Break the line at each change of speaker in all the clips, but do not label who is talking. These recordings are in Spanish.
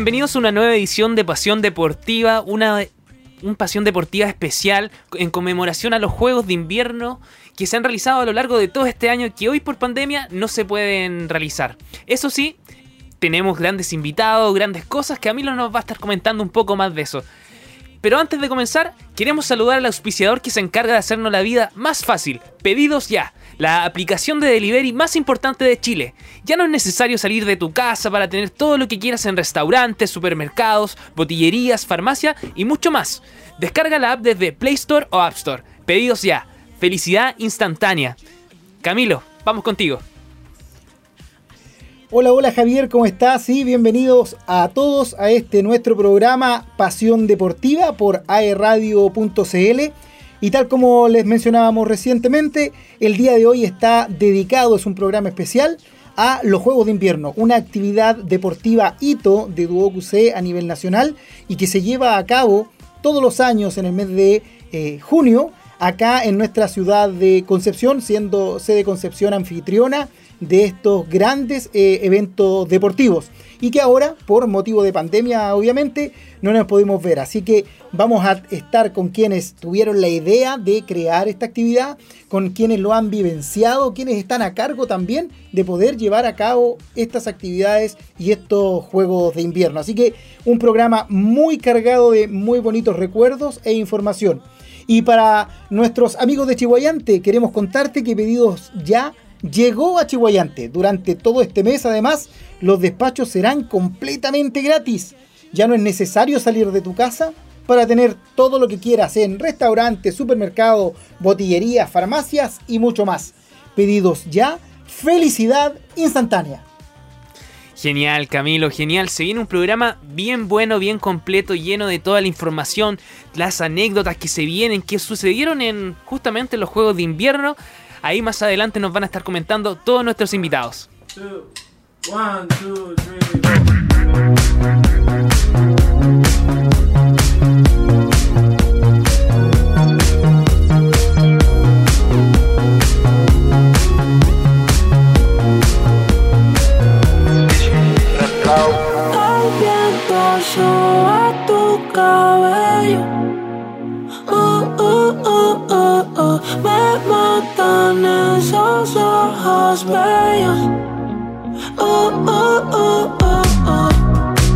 Bienvenidos a una nueva edición de Pasión Deportiva, una un Pasión Deportiva especial en conmemoración a los Juegos de Invierno que se han realizado a lo largo de todo este año que hoy por pandemia no se pueden realizar. Eso sí, tenemos grandes invitados, grandes cosas que a mí nos va a estar comentando un poco más de eso. Pero antes de comenzar, queremos saludar al auspiciador que se encarga de hacernos la vida más fácil. Pedidos ya, la aplicación de delivery más importante de Chile. Ya no es necesario salir de tu casa para tener todo lo que quieras en restaurantes, supermercados, botillerías, farmacia y mucho más. Descarga la app desde Play Store o App Store. Pedidos ya. Felicidad instantánea. Camilo, vamos contigo.
Hola, hola Javier, ¿cómo estás? Y bienvenidos a todos a este nuestro programa Pasión Deportiva por aerradio.cl. Y tal como les mencionábamos recientemente, el día de hoy está dedicado, es un programa especial, a los Juegos de Invierno, una actividad deportiva hito de Duoc a nivel nacional y que se lleva a cabo todos los años en el mes de eh, junio, acá en nuestra ciudad de Concepción, siendo sede Concepción anfitriona de estos grandes eh, eventos deportivos y que ahora, por motivo de pandemia, obviamente, no nos podemos ver. Así que vamos a estar con quienes tuvieron la idea de crear esta actividad, con quienes lo han vivenciado, quienes están a cargo también de poder llevar a cabo estas actividades y estos juegos de invierno. Así que un programa muy cargado de muy bonitos recuerdos e información. Y para nuestros amigos de Chihuayante, queremos contarte que pedidos ya llegó a Chihuayante. Durante todo este mes, además, los despachos serán completamente gratis. Ya no es necesario salir de tu casa para tener todo lo que quieras en restaurantes, supermercados, botillerías, farmacias y mucho más. Pedidos ya, felicidad instantánea.
Genial, Camilo, genial. Se viene un programa bien bueno, bien completo, lleno de toda la información, las anécdotas que se vienen, que sucedieron en justamente los Juegos de Invierno. Ahí más adelante nos van a estar comentando todos nuestros invitados.
con
esos ojos bellos. Oh, oh, oh, oh, oh.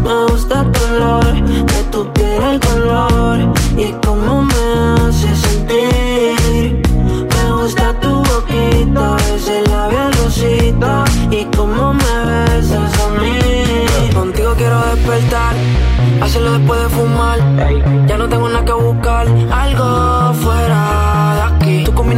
Me gusta el color de tu piel, el color
y
cómo me hace sentir. Me gusta tu boquita, ese labial rosita y cómo me besas a mí. Contigo quiero despertar, hacerlo después de fumar.
Ya
no tengo nada que buscar, algo fuera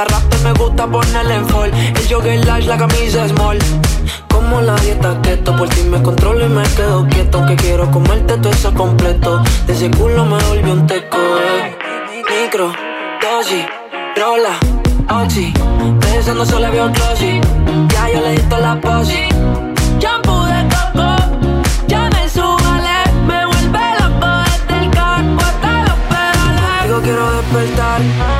La rap me gusta ponerle en fall. El jogger large, la camisa small. Como la dieta keto, por ti me controlo y me quedo quieto. Aunque quiero comerte todo eso completo. De ese culo me volvió un teco. Eh. Micro, dosis, rola, oxi. Pensando solo había un closet. Ya yo le di toda la posi. Shampoo de coco, ya me subale. Me vuelve loco desde el carro hasta los pedales. Digo, quiero despertar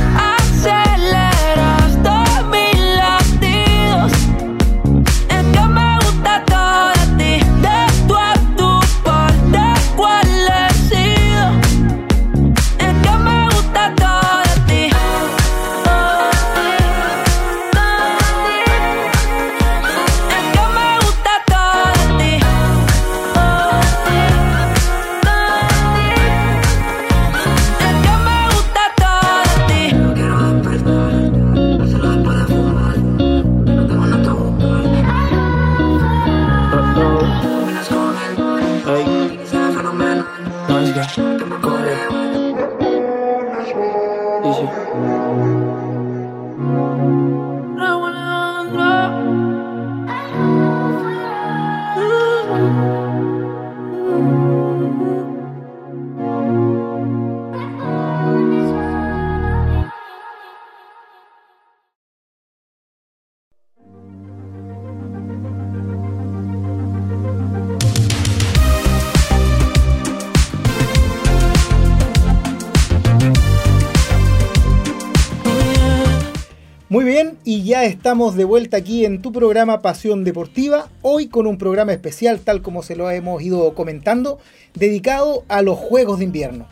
Y ya estamos de vuelta aquí en tu programa Pasión Deportiva, hoy con un programa especial, tal como se lo hemos ido comentando, dedicado a los Juegos de Invierno.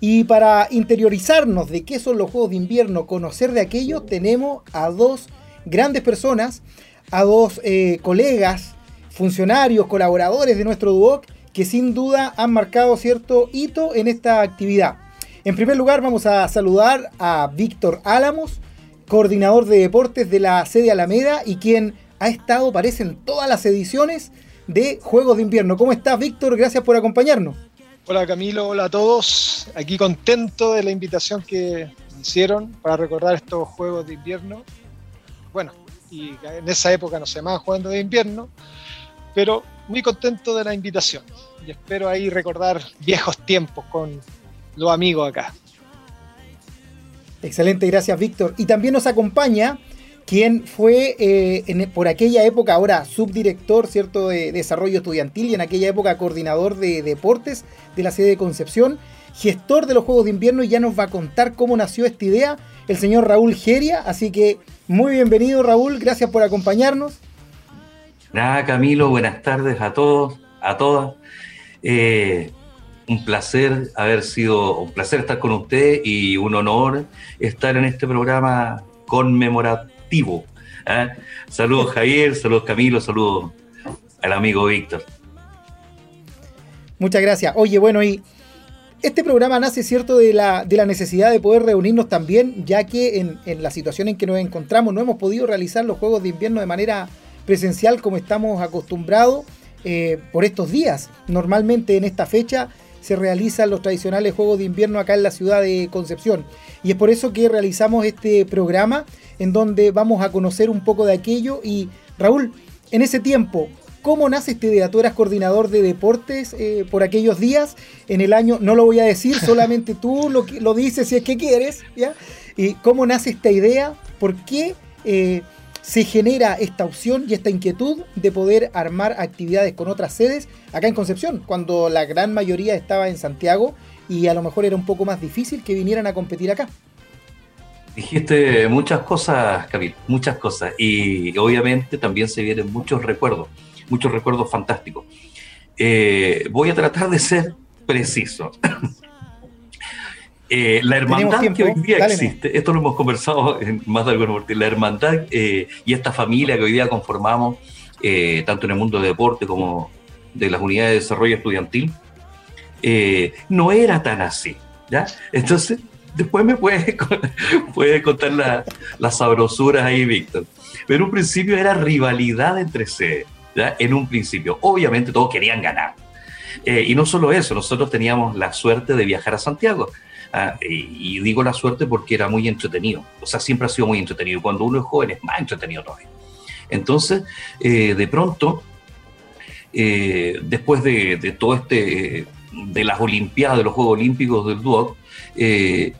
Y para interiorizarnos de qué son los Juegos de Invierno, conocer de aquello, tenemos a dos grandes personas, a dos eh, colegas, funcionarios, colaboradores de nuestro DUOC, que sin duda han marcado cierto hito en esta actividad. En primer lugar, vamos a saludar a Víctor Álamos, coordinador de deportes de la sede Alameda y quien ha estado, parece, en todas las ediciones de Juegos de Invierno. ¿Cómo estás, Víctor? Gracias por acompañarnos.
Hola, Camilo. Hola a todos. Aquí contento de la invitación que hicieron para recordar estos Juegos de Invierno. Bueno, y en esa época no se llamaban Juegos de Invierno, pero muy contento de la invitación y espero ahí recordar viejos tiempos con los amigos acá.
Excelente, gracias Víctor. Y también nos acompaña quien fue eh, por aquella época ahora subdirector cierto de desarrollo estudiantil y en aquella época coordinador de deportes de la sede de Concepción, gestor de los Juegos de Invierno y ya nos va a contar cómo nació esta idea el señor Raúl Geria. Así que muy bienvenido Raúl, gracias por acompañarnos.
Nada Camilo, buenas tardes a todos, a todas. Eh, un placer haber sido, un placer estar con usted y un honor estar en este programa conmemorativo. ¿eh? Saludos Javier, saludos Camilo, saludos al amigo Víctor.
Muchas gracias. Oye, bueno, y este programa nace, ¿cierto?, de la, de la necesidad de poder reunirnos también, ya que en, en, la situación en que nos encontramos no hemos podido realizar los Juegos de Invierno de manera presencial como estamos acostumbrados eh, por estos días. Normalmente en esta fecha se realizan los tradicionales Juegos de Invierno acá en la ciudad de Concepción. Y es por eso que realizamos este programa en donde vamos a conocer un poco de aquello. Y Raúl, en ese tiempo, ¿cómo nace esta idea? Tú eras coordinador de deportes eh, por aquellos días en el año, no lo voy a decir, solamente tú lo, lo dices si es que quieres, ¿ya? ¿Y cómo nace esta idea? ¿Por qué? Eh, se genera esta opción y esta inquietud de poder armar actividades con otras sedes acá en Concepción, cuando la gran mayoría estaba en Santiago y a lo mejor era un poco más difícil que vinieran a competir acá.
Dijiste muchas cosas, Camil, muchas cosas. Y obviamente también se vienen muchos recuerdos, muchos recuerdos fantásticos. Eh, voy a tratar de ser preciso. Eh, la hermandad que hoy día existe, esto lo hemos conversado en más de alguna la hermandad eh, y esta familia que hoy día conformamos, eh, tanto en el mundo del deporte como de las unidades de desarrollo estudiantil, no era tan así. ¿ya? Entonces, después me puede, puede contar las sabrosuras ahí, Víctor. Pero en un principio era rivalidad entre sedes, ¿ya? en un principio. Obviamente todos querían ganar. y no solo eso, nosotros teníamos la suerte de viajar a Santiago. Y, digo la suerte porque era muy entretenido. O sea, siempre ha sido muy entretenido. Cuando uno es joven es más entretenido todavía. Entonces, eh, de pronto, eh, después de, todo este, de las Olimpiadas, de los Juegos Olímpicos del Duoc, eh,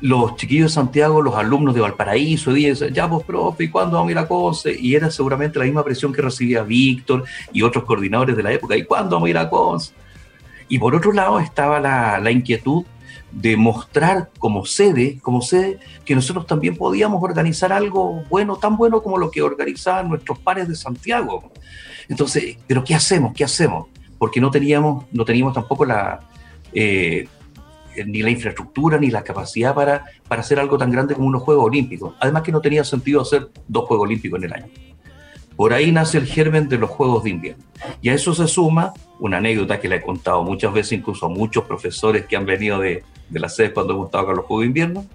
los chiquillos de Santiago, los alumnos de Valparaíso, dicen, ya pues profe, ¿y cuándo vamos a ir a Conce? Y era seguramente la misma presión que recibía Víctor y otros coordinadores de la época, ¿y cuándo vamos a ir a Conce? Y por otro lado estaba la, inquietud de mostrar como sede, como sede, que nosotros también podíamos organizar algo bueno, tan bueno como lo que organizaban nuestros pares de Santiago. Entonces, ¿pero qué hacemos? ¿Qué hacemos? Porque no teníamos, no teníamos tampoco la, eh, ni la infraestructura ni la capacidad para, para hacer algo tan grande como unos Juegos Olímpicos. Además que no tenía sentido hacer dos Juegos Olímpicos en el año. Por ahí nace el germen de los Juegos de Invierno. Y a eso se suma una anécdota que le he contado muchas veces, incluso a muchos profesores que han venido de, de la sede cuando hemos estado con los Juegos de Invierno.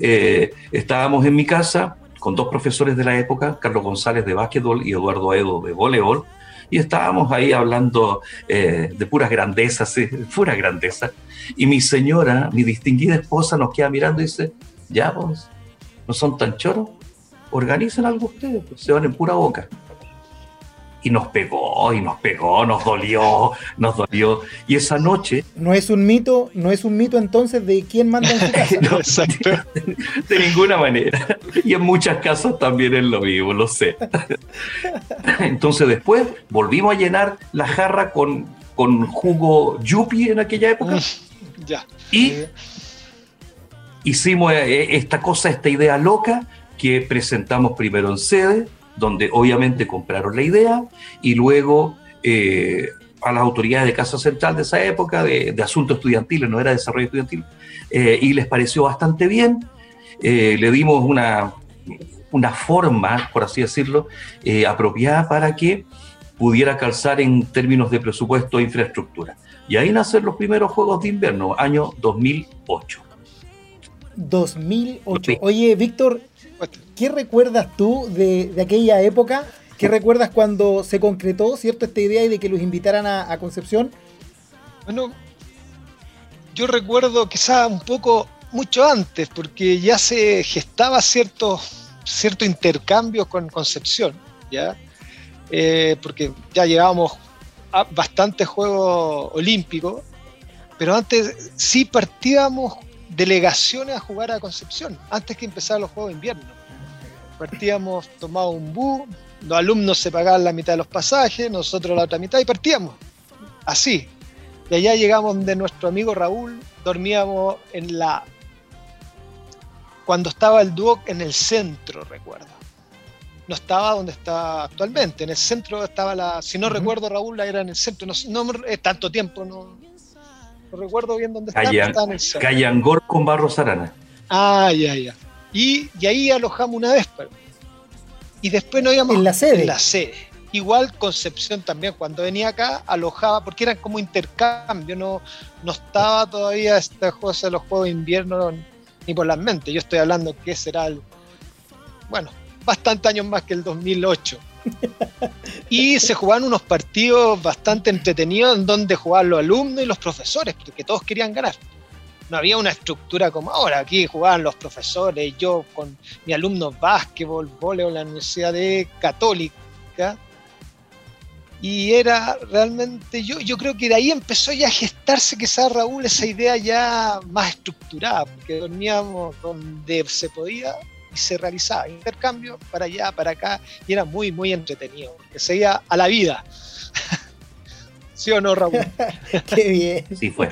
Eh, estábamos en mi casa con dos profesores de la época, Carlos González de básquetbol y Eduardo Edo de voleibol, y estábamos ahí hablando eh, de puras grandezas, sí, pura grandeza. Y mi señora, mi distinguida esposa, nos queda mirando y dice, ya vos, no son tan choros, organicen algo ustedes, pues, se van en pura boca. Y nos pegó, y nos pegó, nos dolió, nos dolió. Y esa noche...
No es un mito, no es un mito entonces de quién manda en su casa. no, exacto.
de ninguna manera. Y en muchas casas también es lo mismo, lo sé. Entonces después volvimos a llenar la jarra con, con jugo yupi en aquella época.
Ya.
Y hicimos eh, esta cosa, esta idea loca que presentamos primero en sede, donde obviamente compraron la idea, y luego eh, a las autoridades de Casa Central de esa época, de, asuntos estudiantiles, no era desarrollo estudiantil, eh, y les pareció bastante bien. le dimos una, una forma, por así decirlo, apropiada para que pudiera calzar en términos de presupuesto e infraestructura. Y ahí nacen los primeros Juegos de Invierno, año 2008.
2008. Oye, Víctor, ¿qué recuerdas tú de, aquella época? ¿Qué recuerdas cuando se concretó, cierto, esta idea y de que los invitaran a, Concepción?
Bueno, yo recuerdo quizá un poco mucho antes, porque ya se gestaba cierto, cierto intercambio con Concepción, ¿ya? Eh, porque ya llevábamos bastantes Juegos Olímpicos, pero antes sí partíamos delegaciones a jugar a Concepción, antes que empezaran los Juegos de Invierno. Partíamos, tomábamos un bus, los alumnos se pagaban la mitad de los pasajes, nosotros la otra mitad y partíamos. Así. Y allá llegamos de nuestro amigo Raúl, dormíamos en la... Cuando estaba el Duoc en el centro, recuerdo. No estaba donde está actualmente, en el centro estaba la... Si no recuerdo, Raúl, era en el centro. No, no es tanto tiempo, no, recuerdo bien dónde está.
Callangor con Barros Arana.
Ah, ya, ya. Y, ahí alojamos una vez. Y después nos íbamos
en la sede.
En la sede. Igual Concepción también, cuando venía acá, alojaba, porque eran como intercambio, no, no estaba todavía esta cosa de los juegos de invierno ni por las mentes. Yo estoy hablando que será el, bueno, bastante años más que el 2008 y se jugaban unos partidos bastante entretenidos en donde jugaban los alumnos y los profesores, porque todos querían ganar. No había una estructura como ahora, aquí jugaban los profesores, yo con mi alumno básquetbol, voleibol en la Universidad de Católica. Y era realmente, yo, yo creo que de ahí empezó ya a gestarse quizás Raúl esa idea ya más estructurada, porque dormíamos donde se podía y se realizaba intercambio para allá, para acá, y era muy, muy entretenido, porque seguía a la vida. ¿Sí o no, Raúl?
Qué bien.
Sí, fue.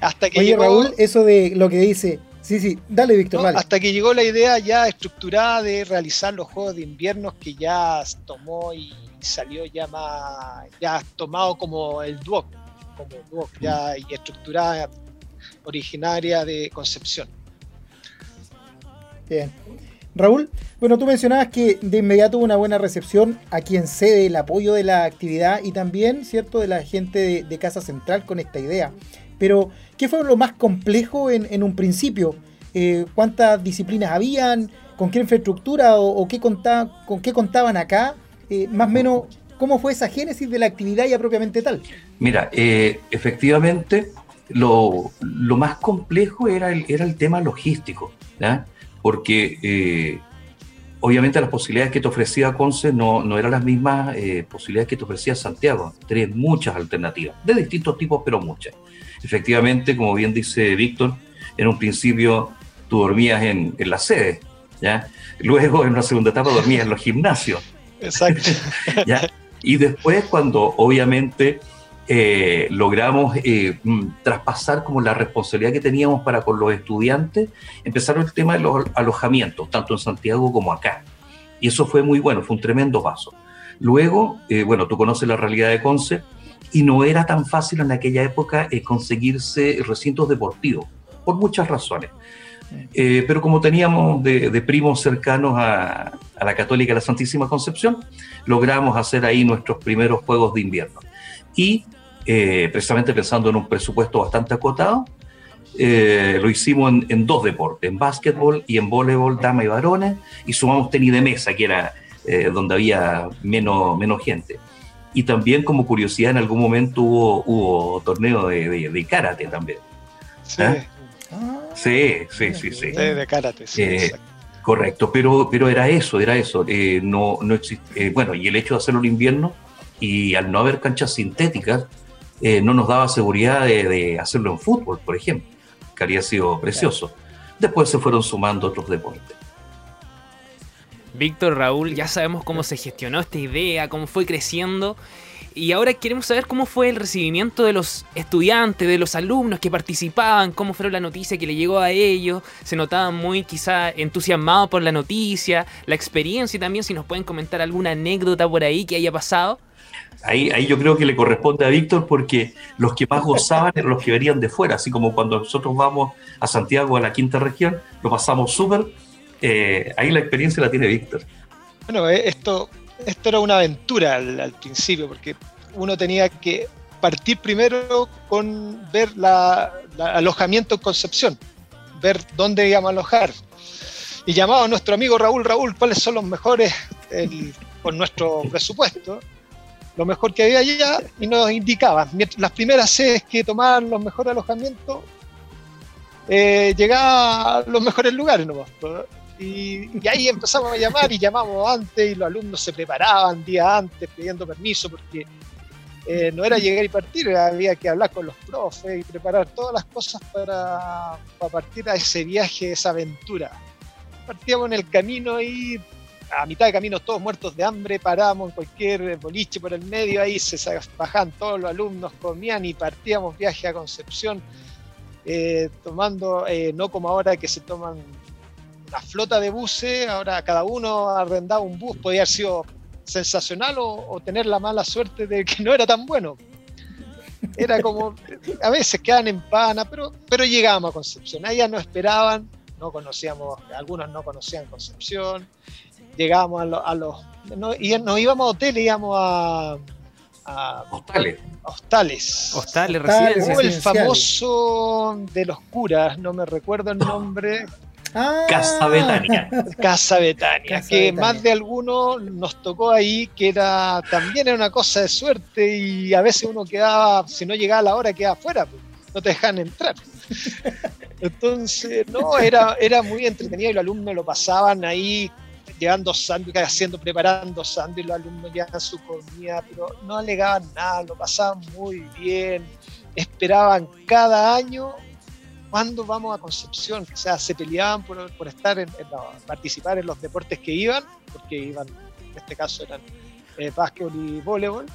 Hasta que
Oye, Raúl, eso de lo que dice. Sí, sí, dale, Víctor,
Hasta que llegó la idea ya estructurada de realizar los Juegos de Invierno que ya tomó y salió ya más, ya tomado como el Duoc, como Duoc ya y estructurada originaria de Concepción.
Bien. Raúl, bueno, tú mencionabas que de inmediato hubo una buena recepción a quien cede el apoyo de la actividad y también, ¿cierto?, de la gente de, Casa Central con esta idea. Pero, ¿qué fue lo más complejo en, un principio? Eh, ¿Cuántas disciplinas habían? ¿Con qué infraestructura o, qué contaba, con qué contaban acá? Eh, más o menos, ¿cómo fue esa génesis de la actividad ya propiamente tal?
Mira, eh, efectivamente, lo, más complejo era el, era el tema logístico. Porque eh, obviamente las posibilidades que te ofrecía Conce no, no eran las mismas eh, posibilidades que te ofrecía Santiago. Tenés muchas alternativas, de distintos tipos, pero muchas. Efectivamente, como bien dice Víctor, en un principio tú dormías en, en la sede, ¿ya? Luego, en una segunda etapa, dormías en los gimnasios.
Exacto.
¿ya? Y después, cuando obviamente eh, logramos eh, mm, traspasar como la responsabilidad que teníamos para con los estudiantes, empezaron el tema de los alojamientos, tanto en Santiago como acá. Y eso fue muy bueno, fue un tremendo paso. Luego, eh, bueno, tú conoces la realidad de Conce, y no era tan fácil en aquella época conseguirse recintos deportivos, por muchas razones. pero como teníamos de, primos cercanos a, a, la Católica de la Santísima Concepción, logramos hacer ahí nuestros primeros Juegos de Invierno. Y eh, precisamente pensando en un presupuesto bastante acotado, eh, lo hicimos en, dos deportes, en básquetbol y en voleibol, dama y varones, y sumamos tenis de mesa, que era eh, donde había menos, menos gente. Y también como curiosidad, en algún momento hubo, hubo torneo de, de, karate también.
Sí.
sí, sí, sí, sí.
de karate, sí.
correcto, pero, pero era eso, era eso. no, no bueno, y el hecho de hacerlo en invierno y al no haber canchas sintéticas, eh, no nos daba seguridad de, hacerlo en fútbol, por ejemplo, que habría sido precioso. Después se fueron sumando otros deportes.
Víctor Raúl, ya sabemos cómo se gestionó esta idea, cómo fue creciendo. Y ahora queremos saber cómo fue el recibimiento de los estudiantes, de los alumnos que participaban, cómo fue la noticia que le llegó a ellos. Se notaban muy quizá entusiasmados por la noticia, la experiencia y también si nos pueden comentar alguna anécdota por ahí que haya pasado.
Ahí, ahí yo creo que le corresponde a Víctor porque los que más gozaban eran los que venían de fuera, así como cuando nosotros vamos a Santiago, a la quinta región, lo pasamos súper. Eh, ahí la experiencia la tiene Víctor.
Bueno, eh, esto esto era una aventura al, principio, porque uno tenía que partir primero con ver la, alojamiento en Concepción, ver dónde íbamos a alojar. Y llamaba a nuestro amigo Raúl, Raúl, ¿cuáles son los mejores con nuestro presupuesto? Lo mejor que había allá y nos indicaban. Las primeras sedes que tomaban los mejores alojamientos, eh, llegaban a los mejores lugares nomás. Y, ahí empezamos a llamar y llamamos antes y los alumnos se preparaban día antes pidiendo permiso porque eh, no era llegar y partir, había que hablar con los profes y preparar todas las cosas para, para partir a ese viaje, esa aventura. Partíamos en el camino y a mitad de camino todos muertos de hambre, parábamos en cualquier boliche por el medio, ahí se bajaban todos los alumnos, comían y partíamos viaje a Concepción, eh, tomando, eh, no como ahora que se toman la flota de buses, ahora cada uno arrendaba un bus, podía haber sido sensacional o, tener la mala suerte de que no era tan bueno. Era como, a veces quedaban en pana, pero, pero llegábamos a Concepción. Allá no esperaban, no conocíamos, algunos no conocían Concepción. Llegábamos a, los, y nos íbamos a hoteles, íbamos a,
a hostales.
Hostales.
Hostales, residencias.
el famoso de los curas, no me recuerdo el nombre.
Ah. Casa Betania.
Casa Betania, que más de alguno nos tocó ahí, que era también era una cosa de suerte y a veces uno quedaba, si no llegaba a la hora, quedaba afuera, pues, no te dejan entrar. Entonces, no, era, era muy entretenido y los alumnos lo pasaban ahí llevando sándwiches, haciendo, preparando sándwiches, los alumnos llevaban su comida, pero no alegaban nada, lo pasaban muy bien, esperaban cada año ¿cuándo vamos a Concepción? O sea, se peleaban por, estar en, participar en los deportes que iban, porque iban, en este caso eran eh, básquetbol y voleibol,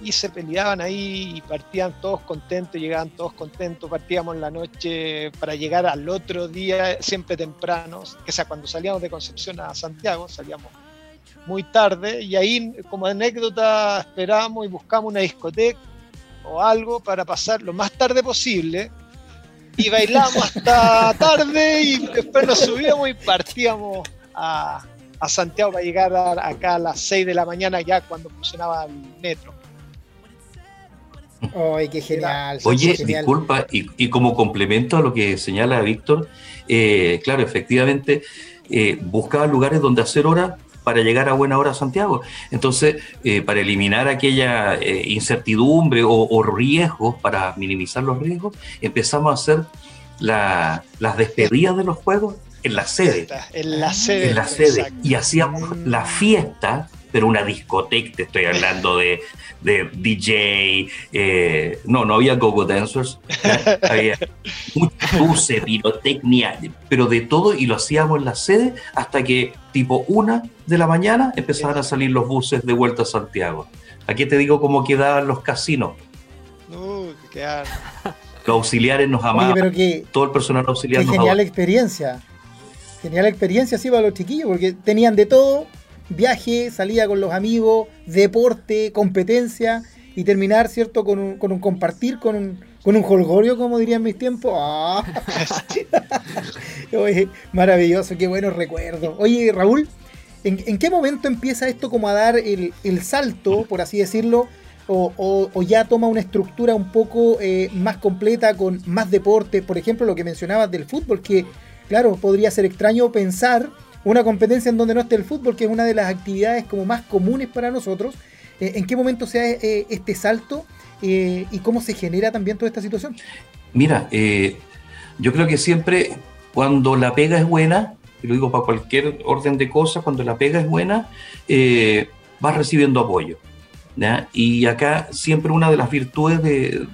y se peleaban ahí y partían todos contentos, llegaban todos contentos, partíamos en la noche para llegar al otro día siempre temprano, que sea, cuando salíamos de Concepción a Santiago, salíamos muy tarde y ahí como anécdota esperábamos y buscamos una discoteca o algo para pasar lo más tarde posible y bailamos hasta tarde y después nos subíamos y partíamos a, Santiago para llegar acá a las 6 de la mañana ya cuando funcionaba el metro.
¡Ay, qué genial!
Oye, disculpa, y, como complemento a lo que señala Víctor, eh, claro, efectivamente, eh, buscaba lugares donde hacer hora para llegar a buena hora a Santiago. Entonces, eh, para eliminar aquella eh, incertidumbre o, riesgos, para minimizar los riesgos, empezamos a hacer las despedidas de los juegos en la sede.
En la sede.
En la sede. Y hacíamos la fiesta pero una discoteca, te estoy hablando de, de DJ, eh, no, no había gogo dancers, había mucha luces, pirotecnia, pero de todo y lo hacíamos en la sede hasta que tipo una de la mañana empezaban a salir los buses de vuelta a Santiago. Aquí te digo cómo quedaban los casinos. Los auxiliares nos amaban. todo el personal auxiliar
qué genial experiencia. Genial experiencia, sí, para los chiquillos, porque tenían de todo viaje, salida con los amigos, deporte, competencia y terminar, ¿cierto?, con un, con un compartir, con un, con un holgorio, como dirían mis tiempos. ¡Ah! maravilloso, qué buenos recuerdos. Oye, Raúl, ¿en, qué momento empieza esto como a dar el, salto, por así decirlo? O, o, ya toma una estructura un poco eh, más completa con más deporte, por ejemplo, lo que mencionabas del fútbol, que claro, podría ser extraño pensar una competencia en donde no esté el fútbol, que es una de las actividades como más comunes para nosotros. Eh, ¿En qué momento se da eh, este salto eh, y cómo se genera también toda esta situación?
Mira, yo creo que siempre cuando la pega es buena, y lo digo para cualquier orden de cosas, cuando la pega es buena, vas recibiendo apoyo. Y acá siempre una de las virtudes de,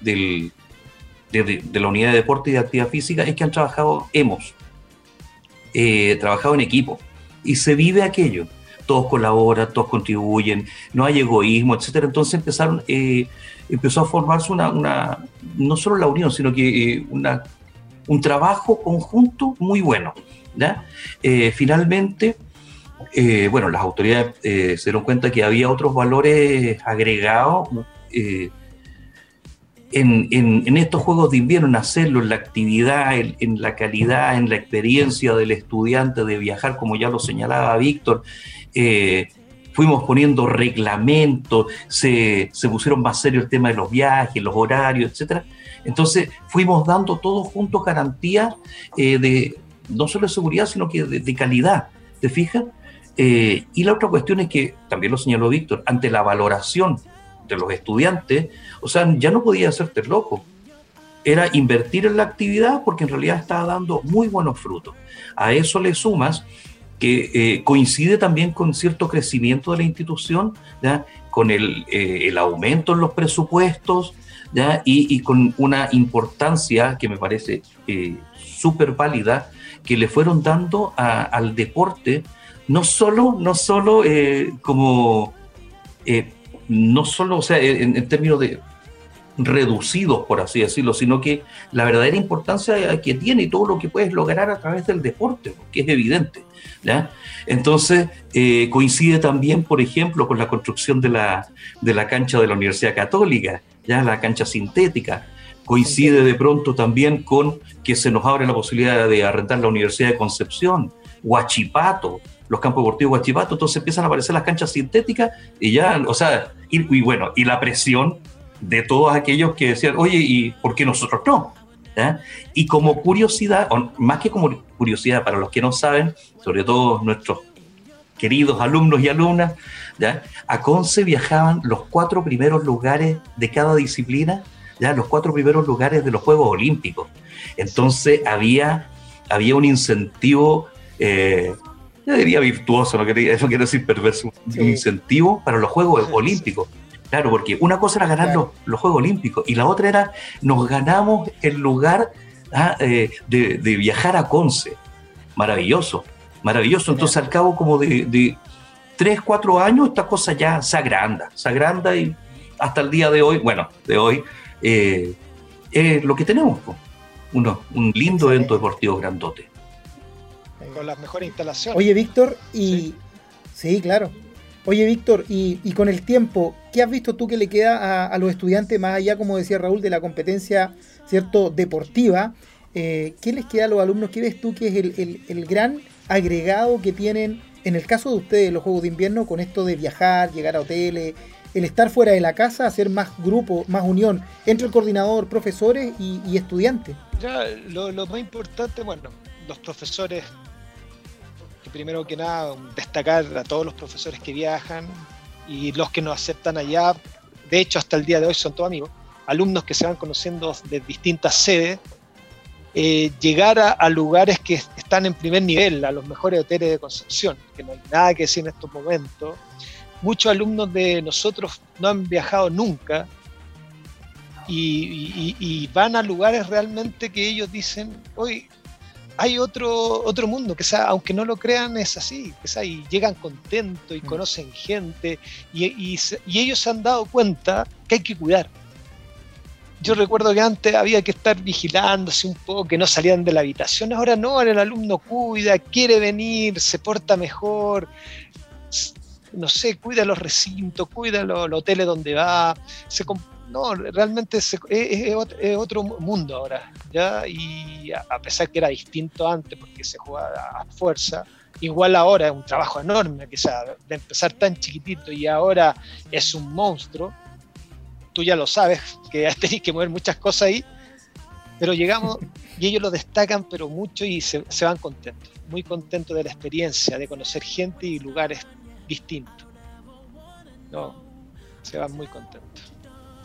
de, la unidad de deporte y de actividad física es que han trabajado hemos eh, trabajado en equipo y se vive aquello. todos colaboran, todos contribuyen, no hay egoísmo, etcétera. Entonces empezaron, eh, empezó a formarse una, no solo la unión, sino que eh, una, un trabajo conjunto muy bueno. Eh, finalmente, bueno, las autoridades se dieron cuenta que había otros valores agregados en, estos juegos de invierno, hacerlo, en la actividad, en, la calidad, en la experiencia del estudiante de viajar, como ya lo señalaba Víctor, eh, fuimos poniendo reglamentos, se, pusieron más serio el tema de los viajes, los horarios, etc. Entonces fuimos dando todos juntos garantías eh, de no solo de seguridad, sino que de, calidad, ¿te fijas? Eh, y la otra cuestión es que, también lo señaló Víctor, ante la valoración los estudiantes, o sea, ya no podía hacerte loco. Era invertir en la actividad porque en realidad estaba dando muy buenos frutos. A eso le sumas que eh, coincide también con cierto crecimiento de la institución, ¿ya? con el, eh, aumento en los presupuestos ¿ya? Y, con una importancia que me parece eh, súper válida que le fueron dando al deporte, no solo, no solo como no solo, o sea, en, términos de reducidos, por así decirlo, sino que la verdadera importancia que tiene y todo lo que puedes lograr a través del deporte, que es evidente. ¿ya? Entonces, eh, coincide también, por ejemplo, con la construcción de la, de la cancha de la Universidad Católica, ya la cancha sintética. Coincide de pronto también con que se nos abre la posibilidad de arrendar la Universidad de Concepción, Huachipato, los campos deportivos Guachipato, entonces empiezan a aparecer las canchas sintéticas y ya, o sea, y, bueno, y la presión de todos aquellos que decían, oye, ¿y por qué nosotros no? Y como curiosidad, más que como curiosidad para los que no saben, sobre todo nuestros queridos alumnos y alumnas, a Conce viajaban los cuatro primeros lugares de cada disciplina, ¿ya? los cuatro primeros lugares de los Juegos Olímpicos. Entonces había, había un incentivo eh, yo diría virtuoso, no quería, eso quiere decir perverso, un incentivo para los Juegos Olímpicos. Claro, porque una cosa era ganar los, Juegos Olímpicos y la otra era nos ganamos el lugar ah, eh, de, viajar a Conce. Maravilloso, maravilloso. Entonces al cabo como de, de tres, cuatro años esta cosa ya se agranda, se agranda y hasta el día de hoy, bueno, de hoy, eh, es lo que tenemos, Uno, un lindo evento deportivo grandote
con las mejores instalaciones.
Oye, Víctor, y. Sí, claro. Oye, Víctor, y, con el tiempo, ¿qué has visto tú que le queda a, los estudiantes, más allá, como decía Raúl, de la competencia cierto deportiva? Eh, ¿Qué les queda a los alumnos? ¿Qué ves tú que es el, gran agregado que tienen, en el caso de ustedes, los Juegos de Invierno, con esto de viajar, llegar a hoteles, el estar fuera de la casa, hacer más grupo, más unión entre el coordinador, profesores y, estudiantes?
Ya, lo, lo más importante, bueno, los profesores primero que nada destacar a todos los profesores que viajan y los que nos aceptan allá. De hecho, hasta el día de hoy son todos amigos, alumnos que se van conociendo de distintas sedes. Eh, llegar a, lugares que están en primer nivel, a los mejores hoteles de Concepción, que no hay nada que decir en estos momentos. Muchos alumnos de nosotros no han viajado nunca y, y van a lugares realmente que ellos dicen, hoy hay otro, otro mundo, que sea, aunque no lo crean, es así, que sea, y llegan contentos y mm. conocen gente, y, y, ellos se han dado cuenta que hay que cuidar. Yo recuerdo que antes había que estar vigilándose un poco, que no salían de la habitación, ahora no, el alumno cuida, quiere venir, se porta mejor, no sé, cuida los recintos, cuida los, los hoteles donde va, se, no, realmente es, otro mundo ahora, ¿ya? Y a pesar que era distinto antes, porque se jugaba a fuerza, igual ahora es un trabajo enorme, sea, de empezar tan chiquitito y ahora es un monstruo, tú ya lo sabes, que tenéis que mover muchas cosas ahí, pero llegamos y ellos lo destacan, pero mucho y se, se van contentos, muy contentos de la experiencia, de conocer gente y lugares distintos. No, se van muy contentos.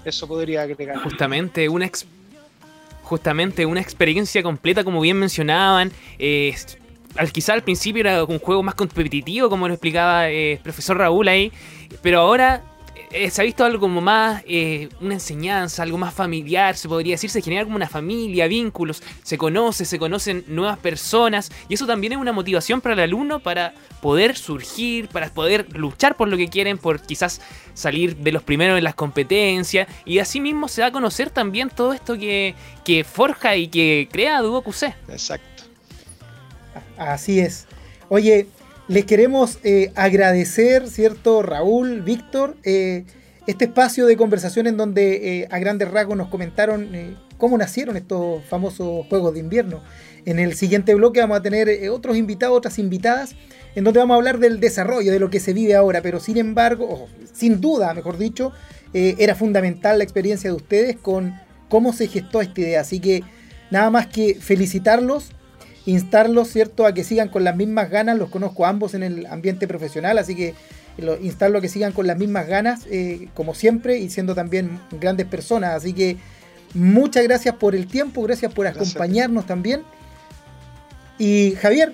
Eso podría agregar.
Justamente una, justamente una experiencia completa, como bien mencionaban. Eh, al, quizá al principio era un juego más competitivo, como lo explicaba eh, el profesor Raúl ahí, pero ahora eh, se ha visto algo como más, eh, una enseñanza, algo más familiar, se podría decir, se genera como una familia, vínculos, se conoce, se conocen nuevas personas y eso también es una motivación para el alumno para poder surgir, para poder luchar por lo que quieren, por quizás salir de los primeros en las competencias y así mismo se da a conocer también todo esto que, que forja y que crea Duo QC.
Exacto.
Así es. Oye, les queremos eh, agradecer, ¿cierto, Raúl, Víctor, eh, este espacio de conversación en donde eh, a grandes rasgos nos comentaron cómo nacieron estos famosos Juegos de Invierno. En el siguiente bloque vamos a tener otros invitados, otras invitadas, en donde vamos a hablar del desarrollo, de lo que se vive ahora, pero sin embargo, sin duda, mejor dicho, era fundamental la experiencia de ustedes con cómo se gestó esta idea. Así que nada más que felicitarlos instarlos, ¿cierto?, a que sigan con las mismas ganas. Los conozco ambos en el ambiente profesional, así que instarlo a que sigan con las mismas ganas, eh, como siempre, y siendo también grandes personas. Así que muchas gracias por el tiempo, gracias por acompañarnos también. Y Javier,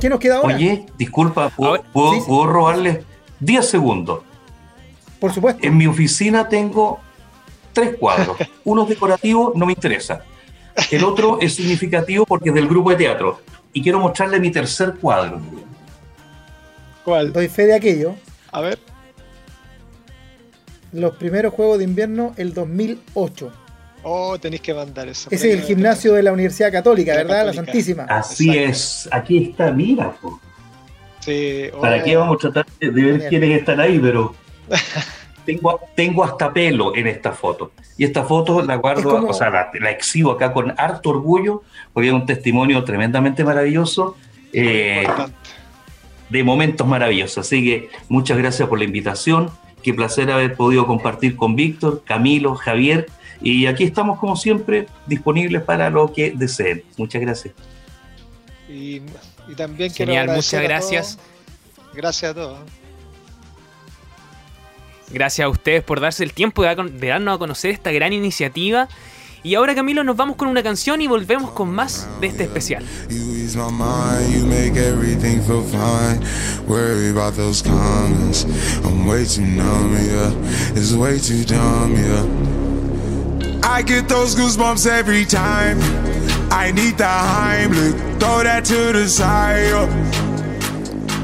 ¿qué nos queda ahora?
Oye, disculpa, ¿puedo, ¿puedo, robarle 10 segundos?
Por supuesto.
En mi oficina tengo tres cuadros. Uno decorativo, no me interesa. El otro es significativo porque es del grupo de teatro. Y quiero mostrarle mi tercer cuadro.
¿Cuál? Doy fe de aquello.
A ver.
Los primeros Juegos de Invierno, el 2008.
Oh, tenéis que mandar eso.
Ese es el gimnasio de la Universidad Católica, ¿verdad? La Santísima.
Así es. Aquí está, mira.
Sí,
¿Para qué vamos a tratar de ver quiénes están ahí? Pero tengo, tengo hasta pelo en esta foto. Y esta foto la guardo, o sea, la, exhibo acá con harto orgullo, porque es un testimonio tremendamente maravilloso. Eh, de momentos maravillosos. Así que muchas gracias por la invitación. Qué placer haber podido compartir con Víctor, Camilo, Javier. Y aquí estamos, como siempre, disponibles para lo que deseen. Muchas gracias.
Y, también
Genial, muchas gracias.
Gracias a todos.
Gracias a ustedes por darse el tiempo de, darnos a conocer esta gran iniciativa. Y ahora Camilo nos vamos con una canción y volvemos con más de este especial. I get those goosebumps every time. I need throw that to the side.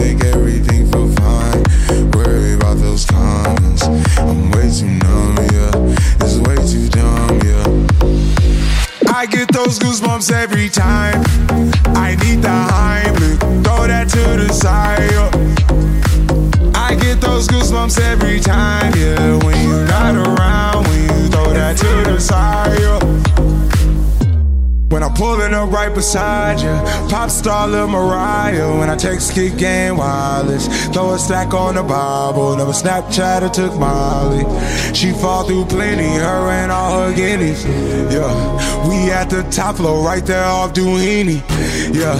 make everything feel fine. Worry about those comments. I'm way too numb, yeah. It's way too dumb, yeah. I get those goosebumps every time. I need the Heimlich, throw that to the side. Yeah. I get those goosebumps every time, pulling up right beside you, pop star Lil Mariah. When I text kick game wireless, throw a stack on the Bible. Never Snapchat or took Molly. She fall through plenty, her and all her guineas. Yeah, we at the top floor, right there off Duini. Yeah.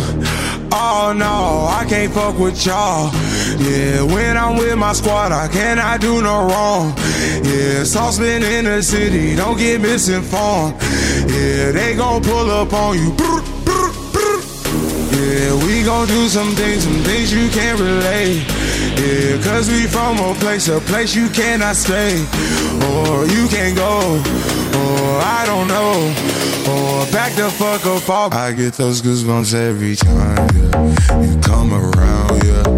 Oh no, I can't fuck with y'all. Yeah, when I'm with my squad, I cannot do no wrong. Yeah, saucepan in the city, don't get misinformed. Yeah, they gon' pull up on you. Yeah, we gon' do some things, some things you can't relate. Yeah, cause we from a place, a place you cannot stay. Or you can't go, or I don't know. Or back the fuck up off. I get those goosebumps every time, yeah. You come around, yeah.